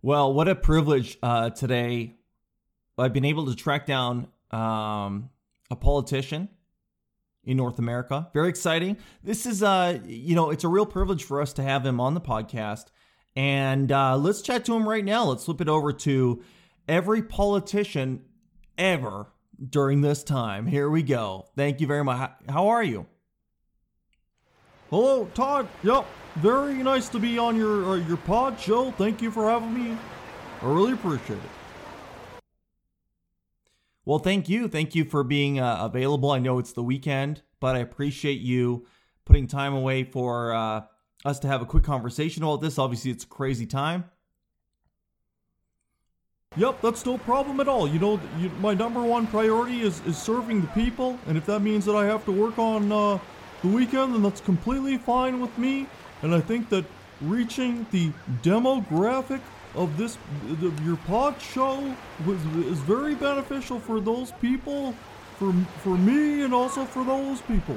Well, what a privilege uh, today. I've been able to track down um, a politician in North America. Very exciting. This is, uh, you know, it's a real privilege for us to have him on the podcast. And uh, let's chat to him right now. Let's flip it over to every politician ever during this time. Here we go. Thank you very much. How are you? Hello, Todd. Yep, very nice to be on your uh, your pod show. Thank you for having me. I really appreciate it. Well, thank you. Thank you for being uh, available. I know it's the weekend, but I appreciate you putting time away for uh, us to have a quick conversation about this. Obviously, it's a crazy time. Yep, that's no problem at all. You know, you, my number one priority is, is serving the people, and if that means that I have to work on uh, the weekend, then that's completely fine with me. And I think that reaching the demographic of this of your pod show was, is very beneficial for those people, for for me, and also for those people.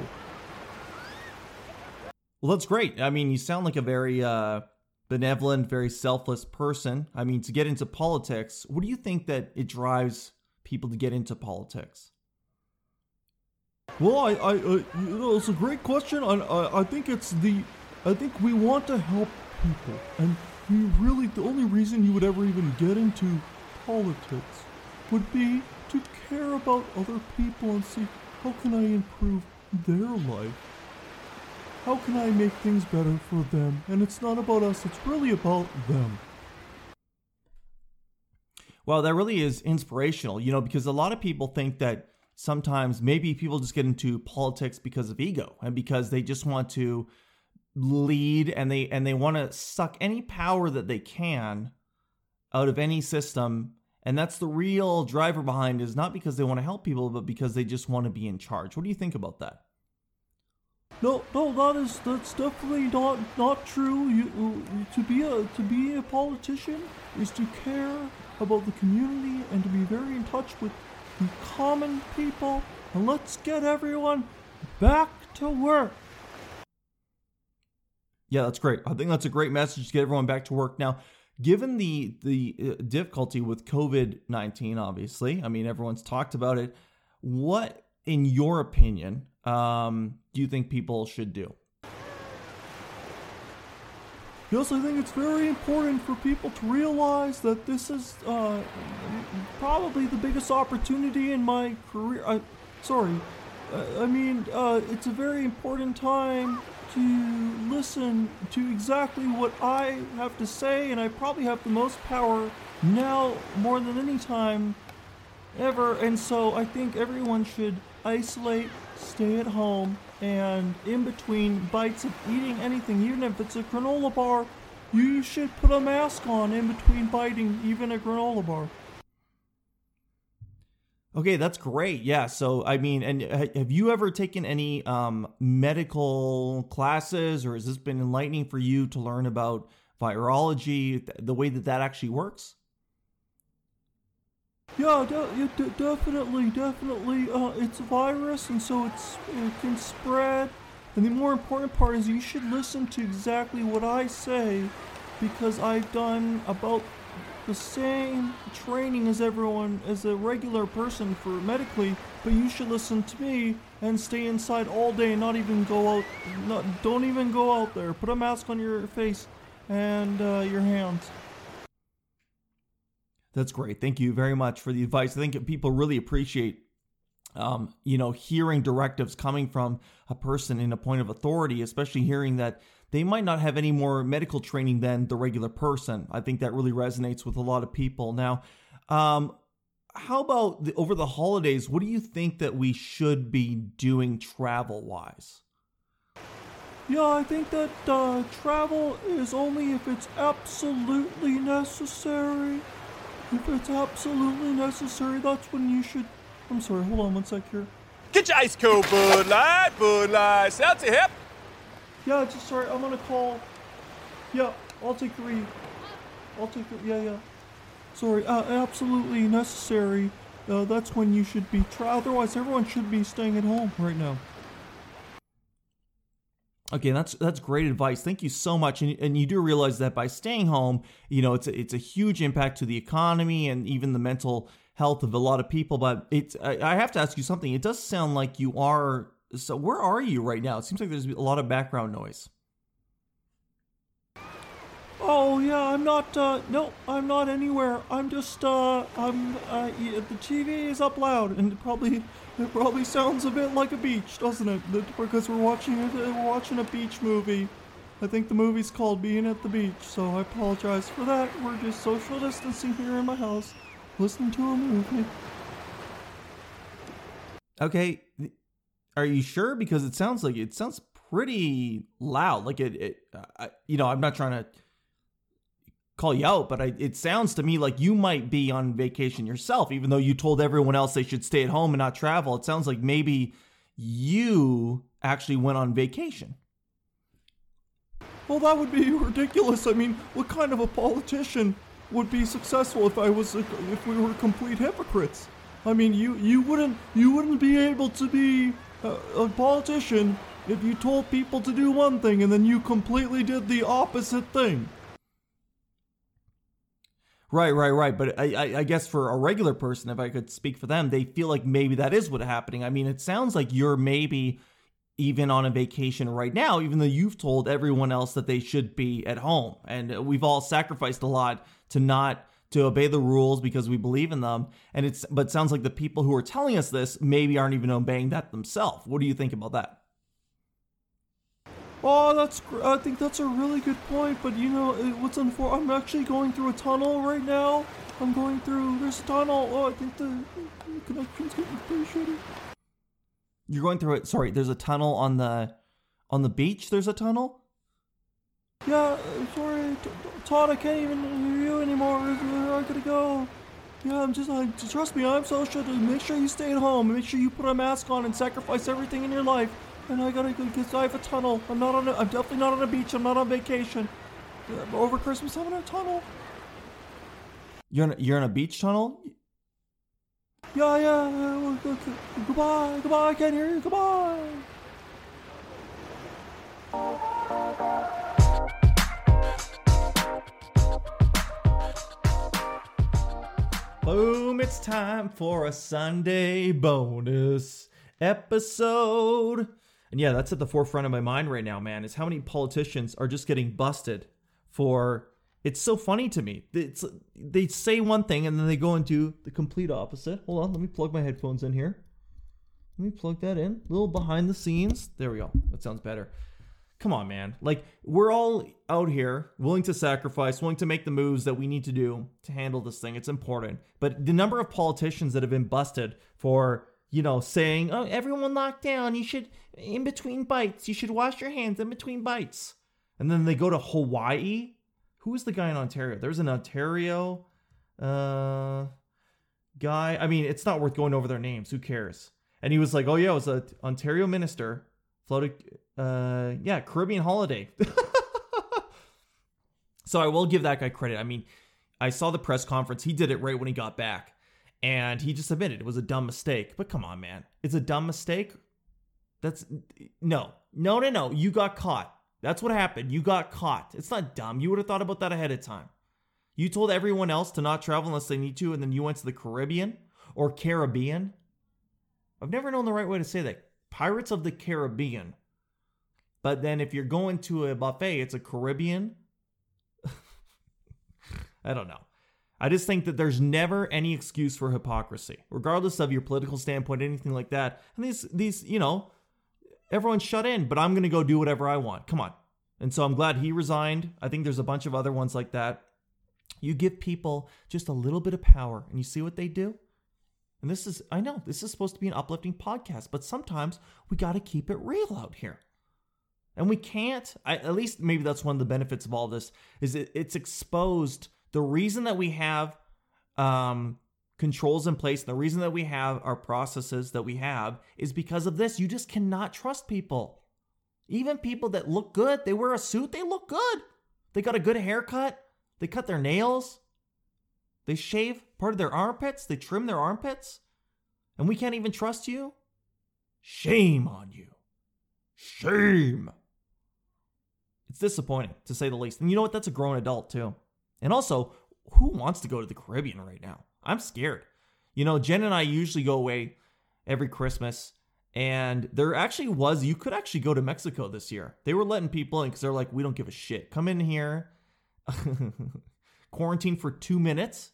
Well, that's great. I mean, you sound like a very uh, benevolent, very selfless person. I mean, to get into politics, what do you think that it drives people to get into politics? Well, I, I, uh, you know, it's a great question. I, I, I think it's the, I think we want to help people, and we really, the only reason you would ever even get into politics would be to care about other people and see how can I improve their life. How can I make things better for them? And it's not about us, it's really about them. Well, that really is inspirational, you know, because a lot of people think that sometimes maybe people just get into politics because of ego and because they just want to lead and they and they want to suck any power that they can out of any system. And that's the real driver behind is not because they want to help people but because they just want to be in charge. What do you think about that? No no that is that's definitely not not true. You uh, to be a to be a politician is to care about the community and to be very in touch with the common people, and let's get everyone back to work. Yeah, that's great. I think that's a great message to get everyone back to work. Now, given the the uh, difficulty with COVID nineteen, obviously, I mean everyone's talked about it. What, in your opinion, um, do you think people should do? Yes, I think it's very important for people to realize that this is uh, probably the biggest opportunity in my career. I, sorry, I mean, uh, it's a very important time to listen to exactly what I have to say, and I probably have the most power now more than any time ever. And so I think everyone should isolate, stay at home, and in between bites of eating anything, even if it's a granola bar, you should put a mask on in between biting even a granola bar. Okay, that's great. Yeah. So, I mean, and have you ever taken any um, medical classes, or has this been enlightening for you to learn about virology, the way that that actually works? Yeah, de- de- definitely, definitely. Uh, it's a virus, and so it's it can spread. And the more important part is you should listen to exactly what I say, because I've done about the same training as everyone, as a regular person for medically. But you should listen to me and stay inside all day, and not even go out. Not, don't even go out there. Put a mask on your face and uh, your hands. That's great. Thank you very much for the advice. I think people really appreciate, um, you know, hearing directives coming from a person in a point of authority, especially hearing that they might not have any more medical training than the regular person. I think that really resonates with a lot of people. Now, um, how about the, over the holidays? What do you think that we should be doing travel wise? Yeah, I think that uh, travel is only if it's absolutely necessary. If it's absolutely necessary, that's when you should. I'm sorry, hold on one sec here. Get your ice cold Bud Light, Bud Light, Seltzer hip. Yeah, just sorry, I'm gonna call. Yeah, I'll take the read. I'll take. Yeah, yeah. Sorry, uh, absolutely necessary. Uh, that's when you should be. Tra- otherwise, everyone should be staying at home right now. Okay, that's that's great advice. Thank you so much. And, and you do realize that by staying home, you know, it's a, it's a huge impact to the economy and even the mental health of a lot of people. But it's I, I have to ask you something. It does sound like you are. So where are you right now? It seems like there's a lot of background noise. Oh yeah, I'm not. Uh, no, I'm not anywhere. I'm just. Uh, I'm. Uh, yeah, the TV is up loud, and it probably it probably sounds a bit like a beach, doesn't it? Because we're watching it. We're watching a beach movie. I think the movie's called Being at the Beach, so I apologize for that. We're just social distancing here in my house, listening to a movie. Okay, are you sure? Because it sounds like it sounds pretty loud. Like it. it I, you know, I'm not trying to call you out, but I, it sounds to me like you might be on vacation yourself, even though you told everyone else they should stay at home and not travel. It sounds like maybe you actually went on vacation. Well, that would be ridiculous. I mean, what kind of a politician would be successful if I was if we were complete hypocrites? I mean, you you wouldn't you wouldn't be able to be a, a politician if you told people to do one thing and then you completely did the opposite thing. Right, right, right. But I, I, guess for a regular person, if I could speak for them, they feel like maybe that is what's happening. I mean, it sounds like you're maybe even on a vacation right now, even though you've told everyone else that they should be at home. And we've all sacrificed a lot to not to obey the rules because we believe in them. And it's but it sounds like the people who are telling us this maybe aren't even obeying that themselves. What do you think about that? Oh, that's. I think that's a really good point. But you know, what's unfor- I'm actually going through a tunnel right now. I'm going through this tunnel. Oh, I think the connection's getting pretty shitty. You're going through it. Sorry, there's a tunnel on the on the beach. There's a tunnel. Yeah, uh, sorry, Todd. I can't even hear you anymore. Where I gotta go? Yeah, I'm just. like, trust me, I'm so sure to make sure you stay at home. Make sure you put a mask on and sacrifice everything in your life and I gotta go because I have a tunnel. I'm not on. A, I'm definitely not on a beach. I'm not on vacation. Uh, over Christmas, I'm in a tunnel. You're in a, you're in a beach tunnel. Yeah, yeah. Goodbye, goodbye. I can't hear you. Goodbye. Boom, it's time for a Sunday bonus episode. And yeah, that's at the forefront of my mind right now, man, is how many politicians are just getting busted for it's so funny to me. It's they say one thing and then they go and do the complete opposite. Hold on, let me plug my headphones in here. Let me plug that in. A little behind the scenes. There we go. That sounds better. Come on, man. Like we're all out here willing to sacrifice, willing to make the moves that we need to do to handle this thing. It's important. But the number of politicians that have been busted for you know, saying, "Oh, everyone locked down. You should in between bites. You should wash your hands in between bites." And then they go to Hawaii. Who is the guy in Ontario? There's an Ontario uh guy. I mean, it's not worth going over their names. Who cares? And he was like, "Oh yeah, it was a Ontario minister floated uh yeah, Caribbean holiday." so I will give that guy credit. I mean, I saw the press conference. He did it right when he got back and he just admitted it was a dumb mistake. But come on, man, it's a dumb mistake. That's no, no, no, no. You got caught. That's what happened. You got caught. It's not dumb. You would have thought about that ahead of time. You told everyone else to not travel unless they need to, and then you went to the Caribbean or Caribbean. I've never known the right way to say that. Pirates of the Caribbean. But then if you're going to a buffet, it's a Caribbean. I don't know. I just think that there's never any excuse for hypocrisy, regardless of your political standpoint, anything like that. And these, these, you know, everyone's shut in, but I'm going to go do whatever I want. Come on. And so I'm glad he resigned. I think there's a bunch of other ones like that. You give people just a little bit of power and you see what they do. And this is, I know, this is supposed to be an uplifting podcast, but sometimes we got to keep it real out here. And we can't, I, at least maybe that's one of the benefits of all this, is it, it's exposed the reason that we have um, controls in place, the reason that we have our processes that we have is because of this. You just cannot trust people. Even people that look good, they wear a suit, they look good. They got a good haircut, they cut their nails, they shave part of their armpits, they trim their armpits, and we can't even trust you? Shame on you. Shame. It's disappointing to say the least. And you know what? That's a grown adult too. And also, who wants to go to the Caribbean right now? I'm scared. You know, Jen and I usually go away every Christmas. And there actually was, you could actually go to Mexico this year. They were letting people in because they're like, we don't give a shit. Come in here, quarantine for two minutes.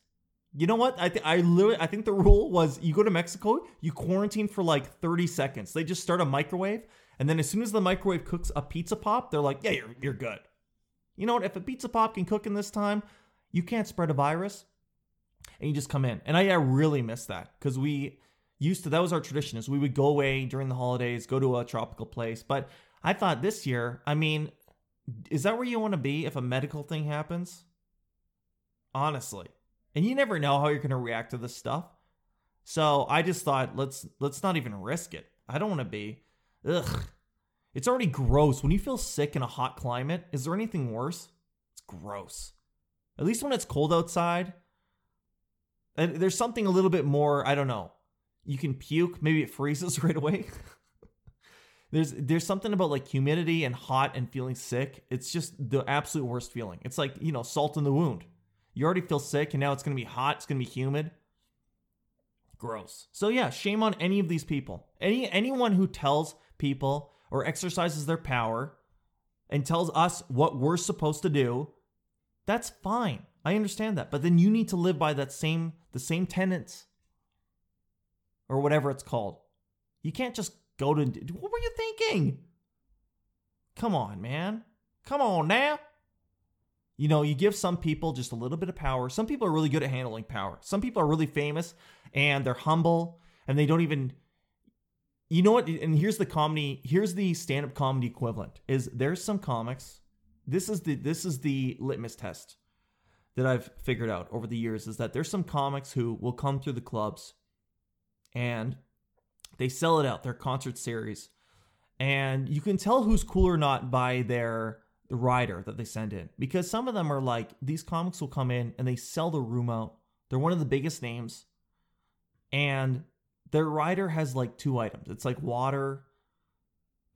You know what? I think I literally I think the rule was you go to Mexico, you quarantine for like 30 seconds. They just start a microwave, and then as soon as the microwave cooks a pizza pop, they're like, yeah, you're you're good. You know what? If a pizza pop can cook in this time, you can't spread a virus, and you just come in. And I, I really miss that because we used to that was our tradition is we would go away during the holidays, go to a tropical place. But I thought this year, I mean, is that where you want to be if a medical thing happens? Honestly. And you never know how you're going to react to this stuff. So I just thought let's let's not even risk it. I don't want to be ugh. It's already gross when you feel sick in a hot climate. Is there anything worse? It's gross. At least when it's cold outside. And there's something a little bit more, I don't know. You can puke, maybe it freezes right away. there's there's something about like humidity and hot and feeling sick. It's just the absolute worst feeling. It's like, you know, salt in the wound. You already feel sick and now it's going to be hot, it's going to be humid. Gross. So yeah, shame on any of these people. Any anyone who tells people or exercises their power and tells us what we're supposed to do, that's fine. I understand that. But then you need to live by that same the same tenets or whatever it's called. You can't just go to what were you thinking? Come on, man. Come on now. You know, you give some people just a little bit of power. Some people are really good at handling power. Some people are really famous and they're humble and they don't even you know what? And here's the comedy here's the stand-up comedy equivalent is there's some comics this is the this is the litmus test that I've figured out over the years is that there's some comics who will come through the clubs and they sell it out their concert series and you can tell who's cool or not by their the rider that they send in because some of them are like these comics will come in and they sell the room out. They're one of the biggest names and their rider has like two items. It's like water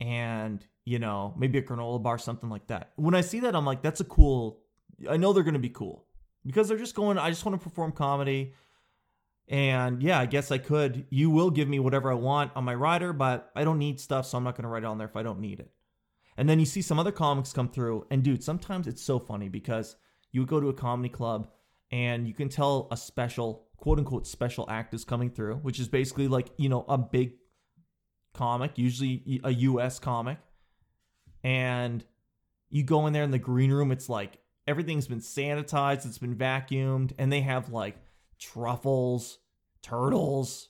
and you know maybe a granola bar something like that. When i see that i'm like that's a cool i know they're going to be cool. Because they're just going i just want to perform comedy. And yeah i guess i could. You will give me whatever i want on my rider but i don't need stuff so i'm not going to write it on there if i don't need it. And then you see some other comics come through, and dude, sometimes it's so funny because you would go to a comedy club and you can tell a special, quote unquote, special act is coming through, which is basically like, you know, a big comic, usually a US comic. And you go in there in the green room, it's like everything's been sanitized, it's been vacuumed, and they have like truffles, turtles,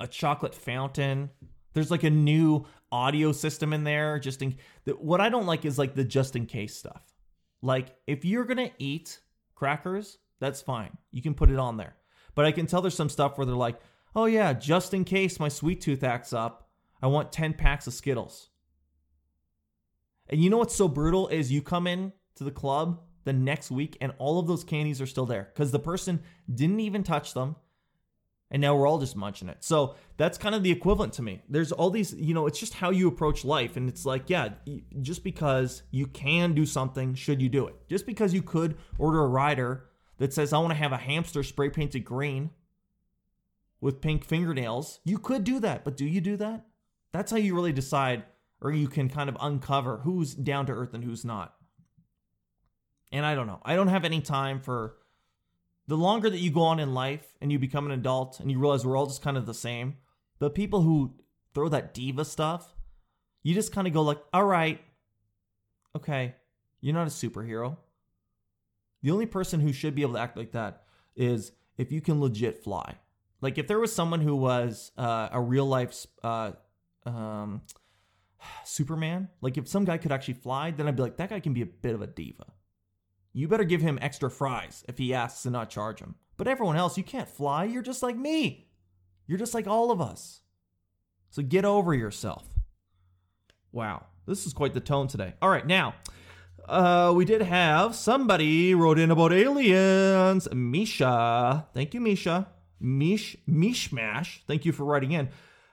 a chocolate fountain. There's like a new audio system in there. Just in what I don't like is like the just in case stuff. Like if you're gonna eat crackers, that's fine. You can put it on there. But I can tell there's some stuff where they're like, oh yeah, just in case my sweet tooth acts up, I want 10 packs of Skittles. And you know what's so brutal is you come in to the club the next week and all of those candies are still there because the person didn't even touch them and now we're all just munching it. So that's kind of the equivalent to me. There's all these, you know, it's just how you approach life. And it's like, yeah, just because you can do something, should you do it? Just because you could order a rider that says, I want to have a hamster spray painted green with pink fingernails, you could do that. But do you do that? That's how you really decide, or you can kind of uncover who's down to earth and who's not. And I don't know. I don't have any time for the longer that you go on in life and you become an adult and you realize we're all just kind of the same, the people who throw that diva stuff, you just kind of go like, all right, okay, you're not a superhero. The only person who should be able to act like that is if you can legit fly. Like if there was someone who was uh, a real life uh, um, Superman, like if some guy could actually fly, then I'd be like, that guy can be a bit of a diva you better give him extra fries if he asks and not charge him. But everyone else, you can't fly. You're just like me. You're just like all of us. So get over yourself. Wow, this is quite the tone today. All right, now, uh, we did have somebody wrote in about aliens. Misha. Thank you, Misha. Mish, Mishmash. Thank you for writing in.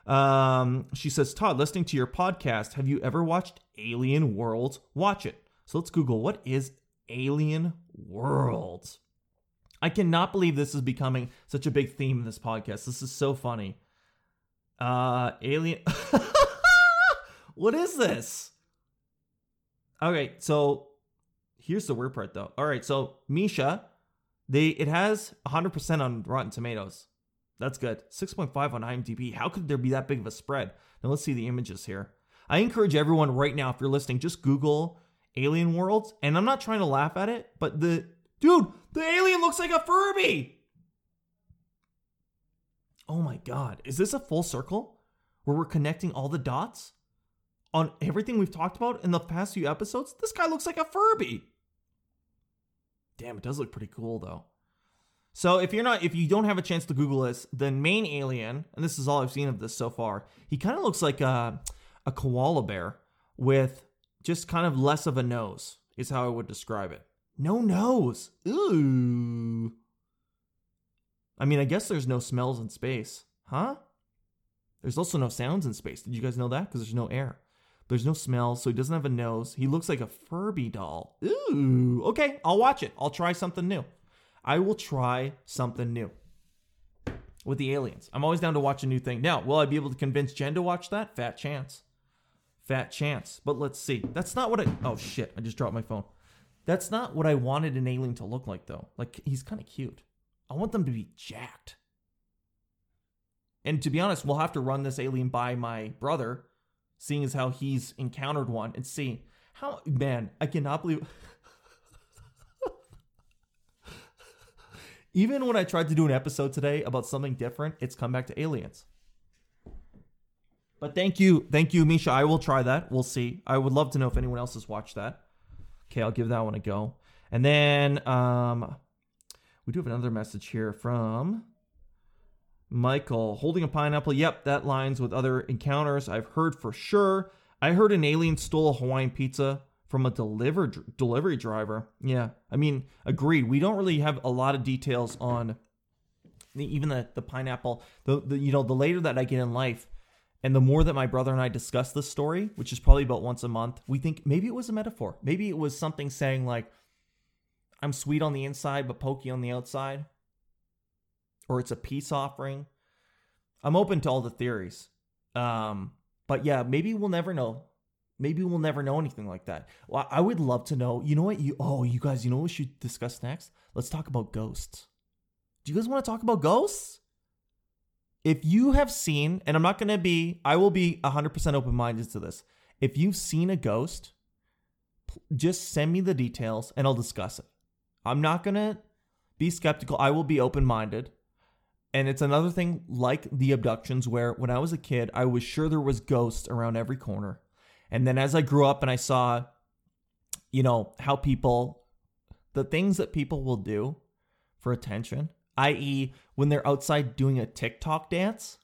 Um, she says, Todd, listening to your podcast, have you ever watched Alien Worlds? Watch it. So let's Google what is alien worlds. I cannot believe this is becoming such a big theme in this podcast. This is so funny. Uh alien What is this? Okay, so here's the weird part though. All right, so Misha, they it has 100% on Rotten Tomatoes. That's good. 6.5 on IMDb. How could there be that big of a spread? Now let's see the images here. I encourage everyone right now, if you're listening, just Google Alien Worlds. And I'm not trying to laugh at it, but the dude, the alien looks like a Furby. Oh my god, is this a full circle where we're connecting all the dots on everything we've talked about in the past few episodes? This guy looks like a Furby. Damn, it does look pretty cool though. So if you're not, if you don't have a chance to Google this, the main alien, and this is all I've seen of this so far, he kind of looks like a, a koala bear with just kind of less of a nose, is how I would describe it. No nose. Ooh. I mean, I guess there's no smells in space, huh? There's also no sounds in space. Did you guys know that? Because there's no air. There's no smell, so he doesn't have a nose. He looks like a Furby doll. Ooh. Okay, I'll watch it. I'll try something new. I will try something new with the aliens. I'm always down to watch a new thing. Now, will I be able to convince Jen to watch that? Fat chance. Fat chance. But let's see. That's not what I. Oh shit! I just dropped my phone. That's not what I wanted an alien to look like, though. Like he's kind of cute. I want them to be jacked. And to be honest, we'll have to run this alien by my brother, seeing as how he's encountered one, and see how. Man, I cannot believe. Even when I tried to do an episode today about something different, it's come back to aliens. But thank you, thank you, Misha. I will try that. We'll see. I would love to know if anyone else has watched that. Okay, I'll give that one a go. And then um, we do have another message here from Michael holding a pineapple. Yep, that lines with other encounters I've heard for sure. I heard an alien stole a Hawaiian pizza from a deliver, delivery driver. Yeah, I mean, agreed. We don't really have a lot of details on the, even the, the pineapple. The, the you know the later that I get in life, and the more that my brother and I discuss this story, which is probably about once a month, we think maybe it was a metaphor. Maybe it was something saying like, "I'm sweet on the inside but pokey on the outside," or it's a peace offering. I'm open to all the theories. Um, but yeah, maybe we'll never know. Maybe we'll never know anything like that. Well, I would love to know. You know what? You oh, you guys, you know what we should discuss next? Let's talk about ghosts. Do you guys want to talk about ghosts? If you have seen, and I'm not going to be, I will be 100% open minded to this. If you've seen a ghost, just send me the details and I'll discuss it. I'm not going to be skeptical. I will be open minded. And it's another thing like the abductions where when I was a kid, I was sure there was ghosts around every corner. And then as I grew up and I saw, you know, how people, the things that people will do for attention, i.e., when they're outside doing a TikTok dance,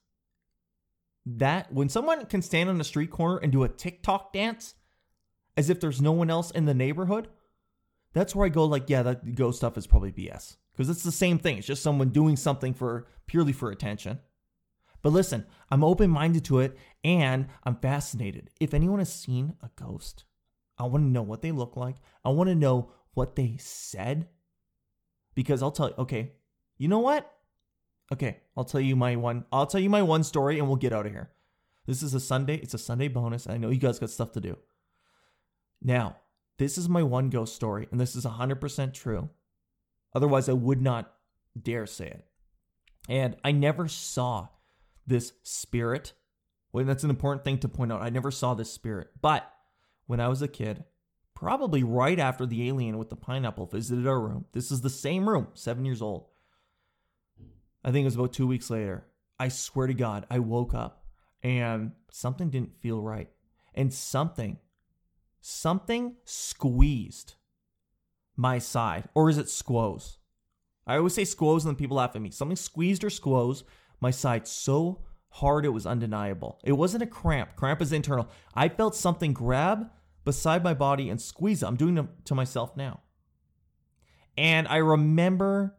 that when someone can stand on a street corner and do a TikTok dance as if there's no one else in the neighborhood, that's where I go, like, yeah, that ghost stuff is probably BS. Because it's the same thing. It's just someone doing something for purely for attention. But listen, I'm open minded to it and I'm fascinated. If anyone has seen a ghost, I want to know what they look like. I want to know what they said. Because I'll tell you, okay, you know what? Okay, I'll tell you my one. I'll tell you my one story and we'll get out of here. This is a Sunday. It's a Sunday bonus. I know you guys got stuff to do. Now, this is my one ghost story, and this is 100% true. Otherwise, I would not dare say it. And I never saw this spirit. Well, that's an important thing to point out. I never saw this spirit. But when I was a kid, probably right after the alien with the pineapple visited our room, this is the same room, seven years old. I think it was about two weeks later. I swear to God, I woke up and something didn't feel right. And something, something squeezed my side. Or is it squoze? I always say squoze and then people laugh at me. Something squeezed or squoze my side so hard it was undeniable. It wasn't a cramp. Cramp is internal. I felt something grab beside my body and squeeze it. I'm doing it to myself now. And I remember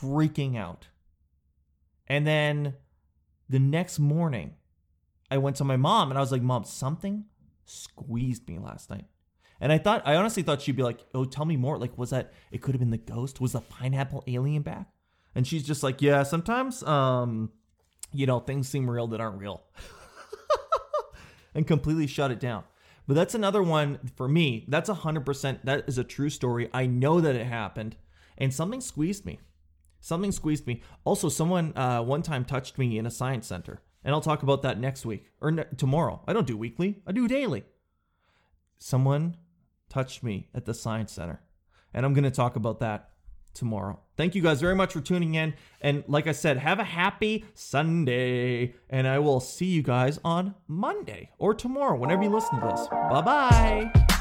freaking out. And then the next morning, I went to my mom and I was like, Mom, something squeezed me last night. And I thought, I honestly thought she'd be like, "Oh, tell me more. Like, was that? It could have been the ghost. Was the pineapple alien back?" And she's just like, "Yeah, sometimes, um, you know, things seem real that aren't real," and completely shut it down. But that's another one for me. That's a hundred percent. That is a true story. I know that it happened, and something squeezed me. Something squeezed me. Also, someone uh, one time touched me in a science center, and I'll talk about that next week or ne- tomorrow. I don't do weekly. I do daily. Someone touched me at the science center, and I'm going to talk about that tomorrow. Thank you guys very much for tuning in. And like I said, have a happy Sunday. And I will see you guys on Monday or tomorrow, whenever you listen to this. Bye bye.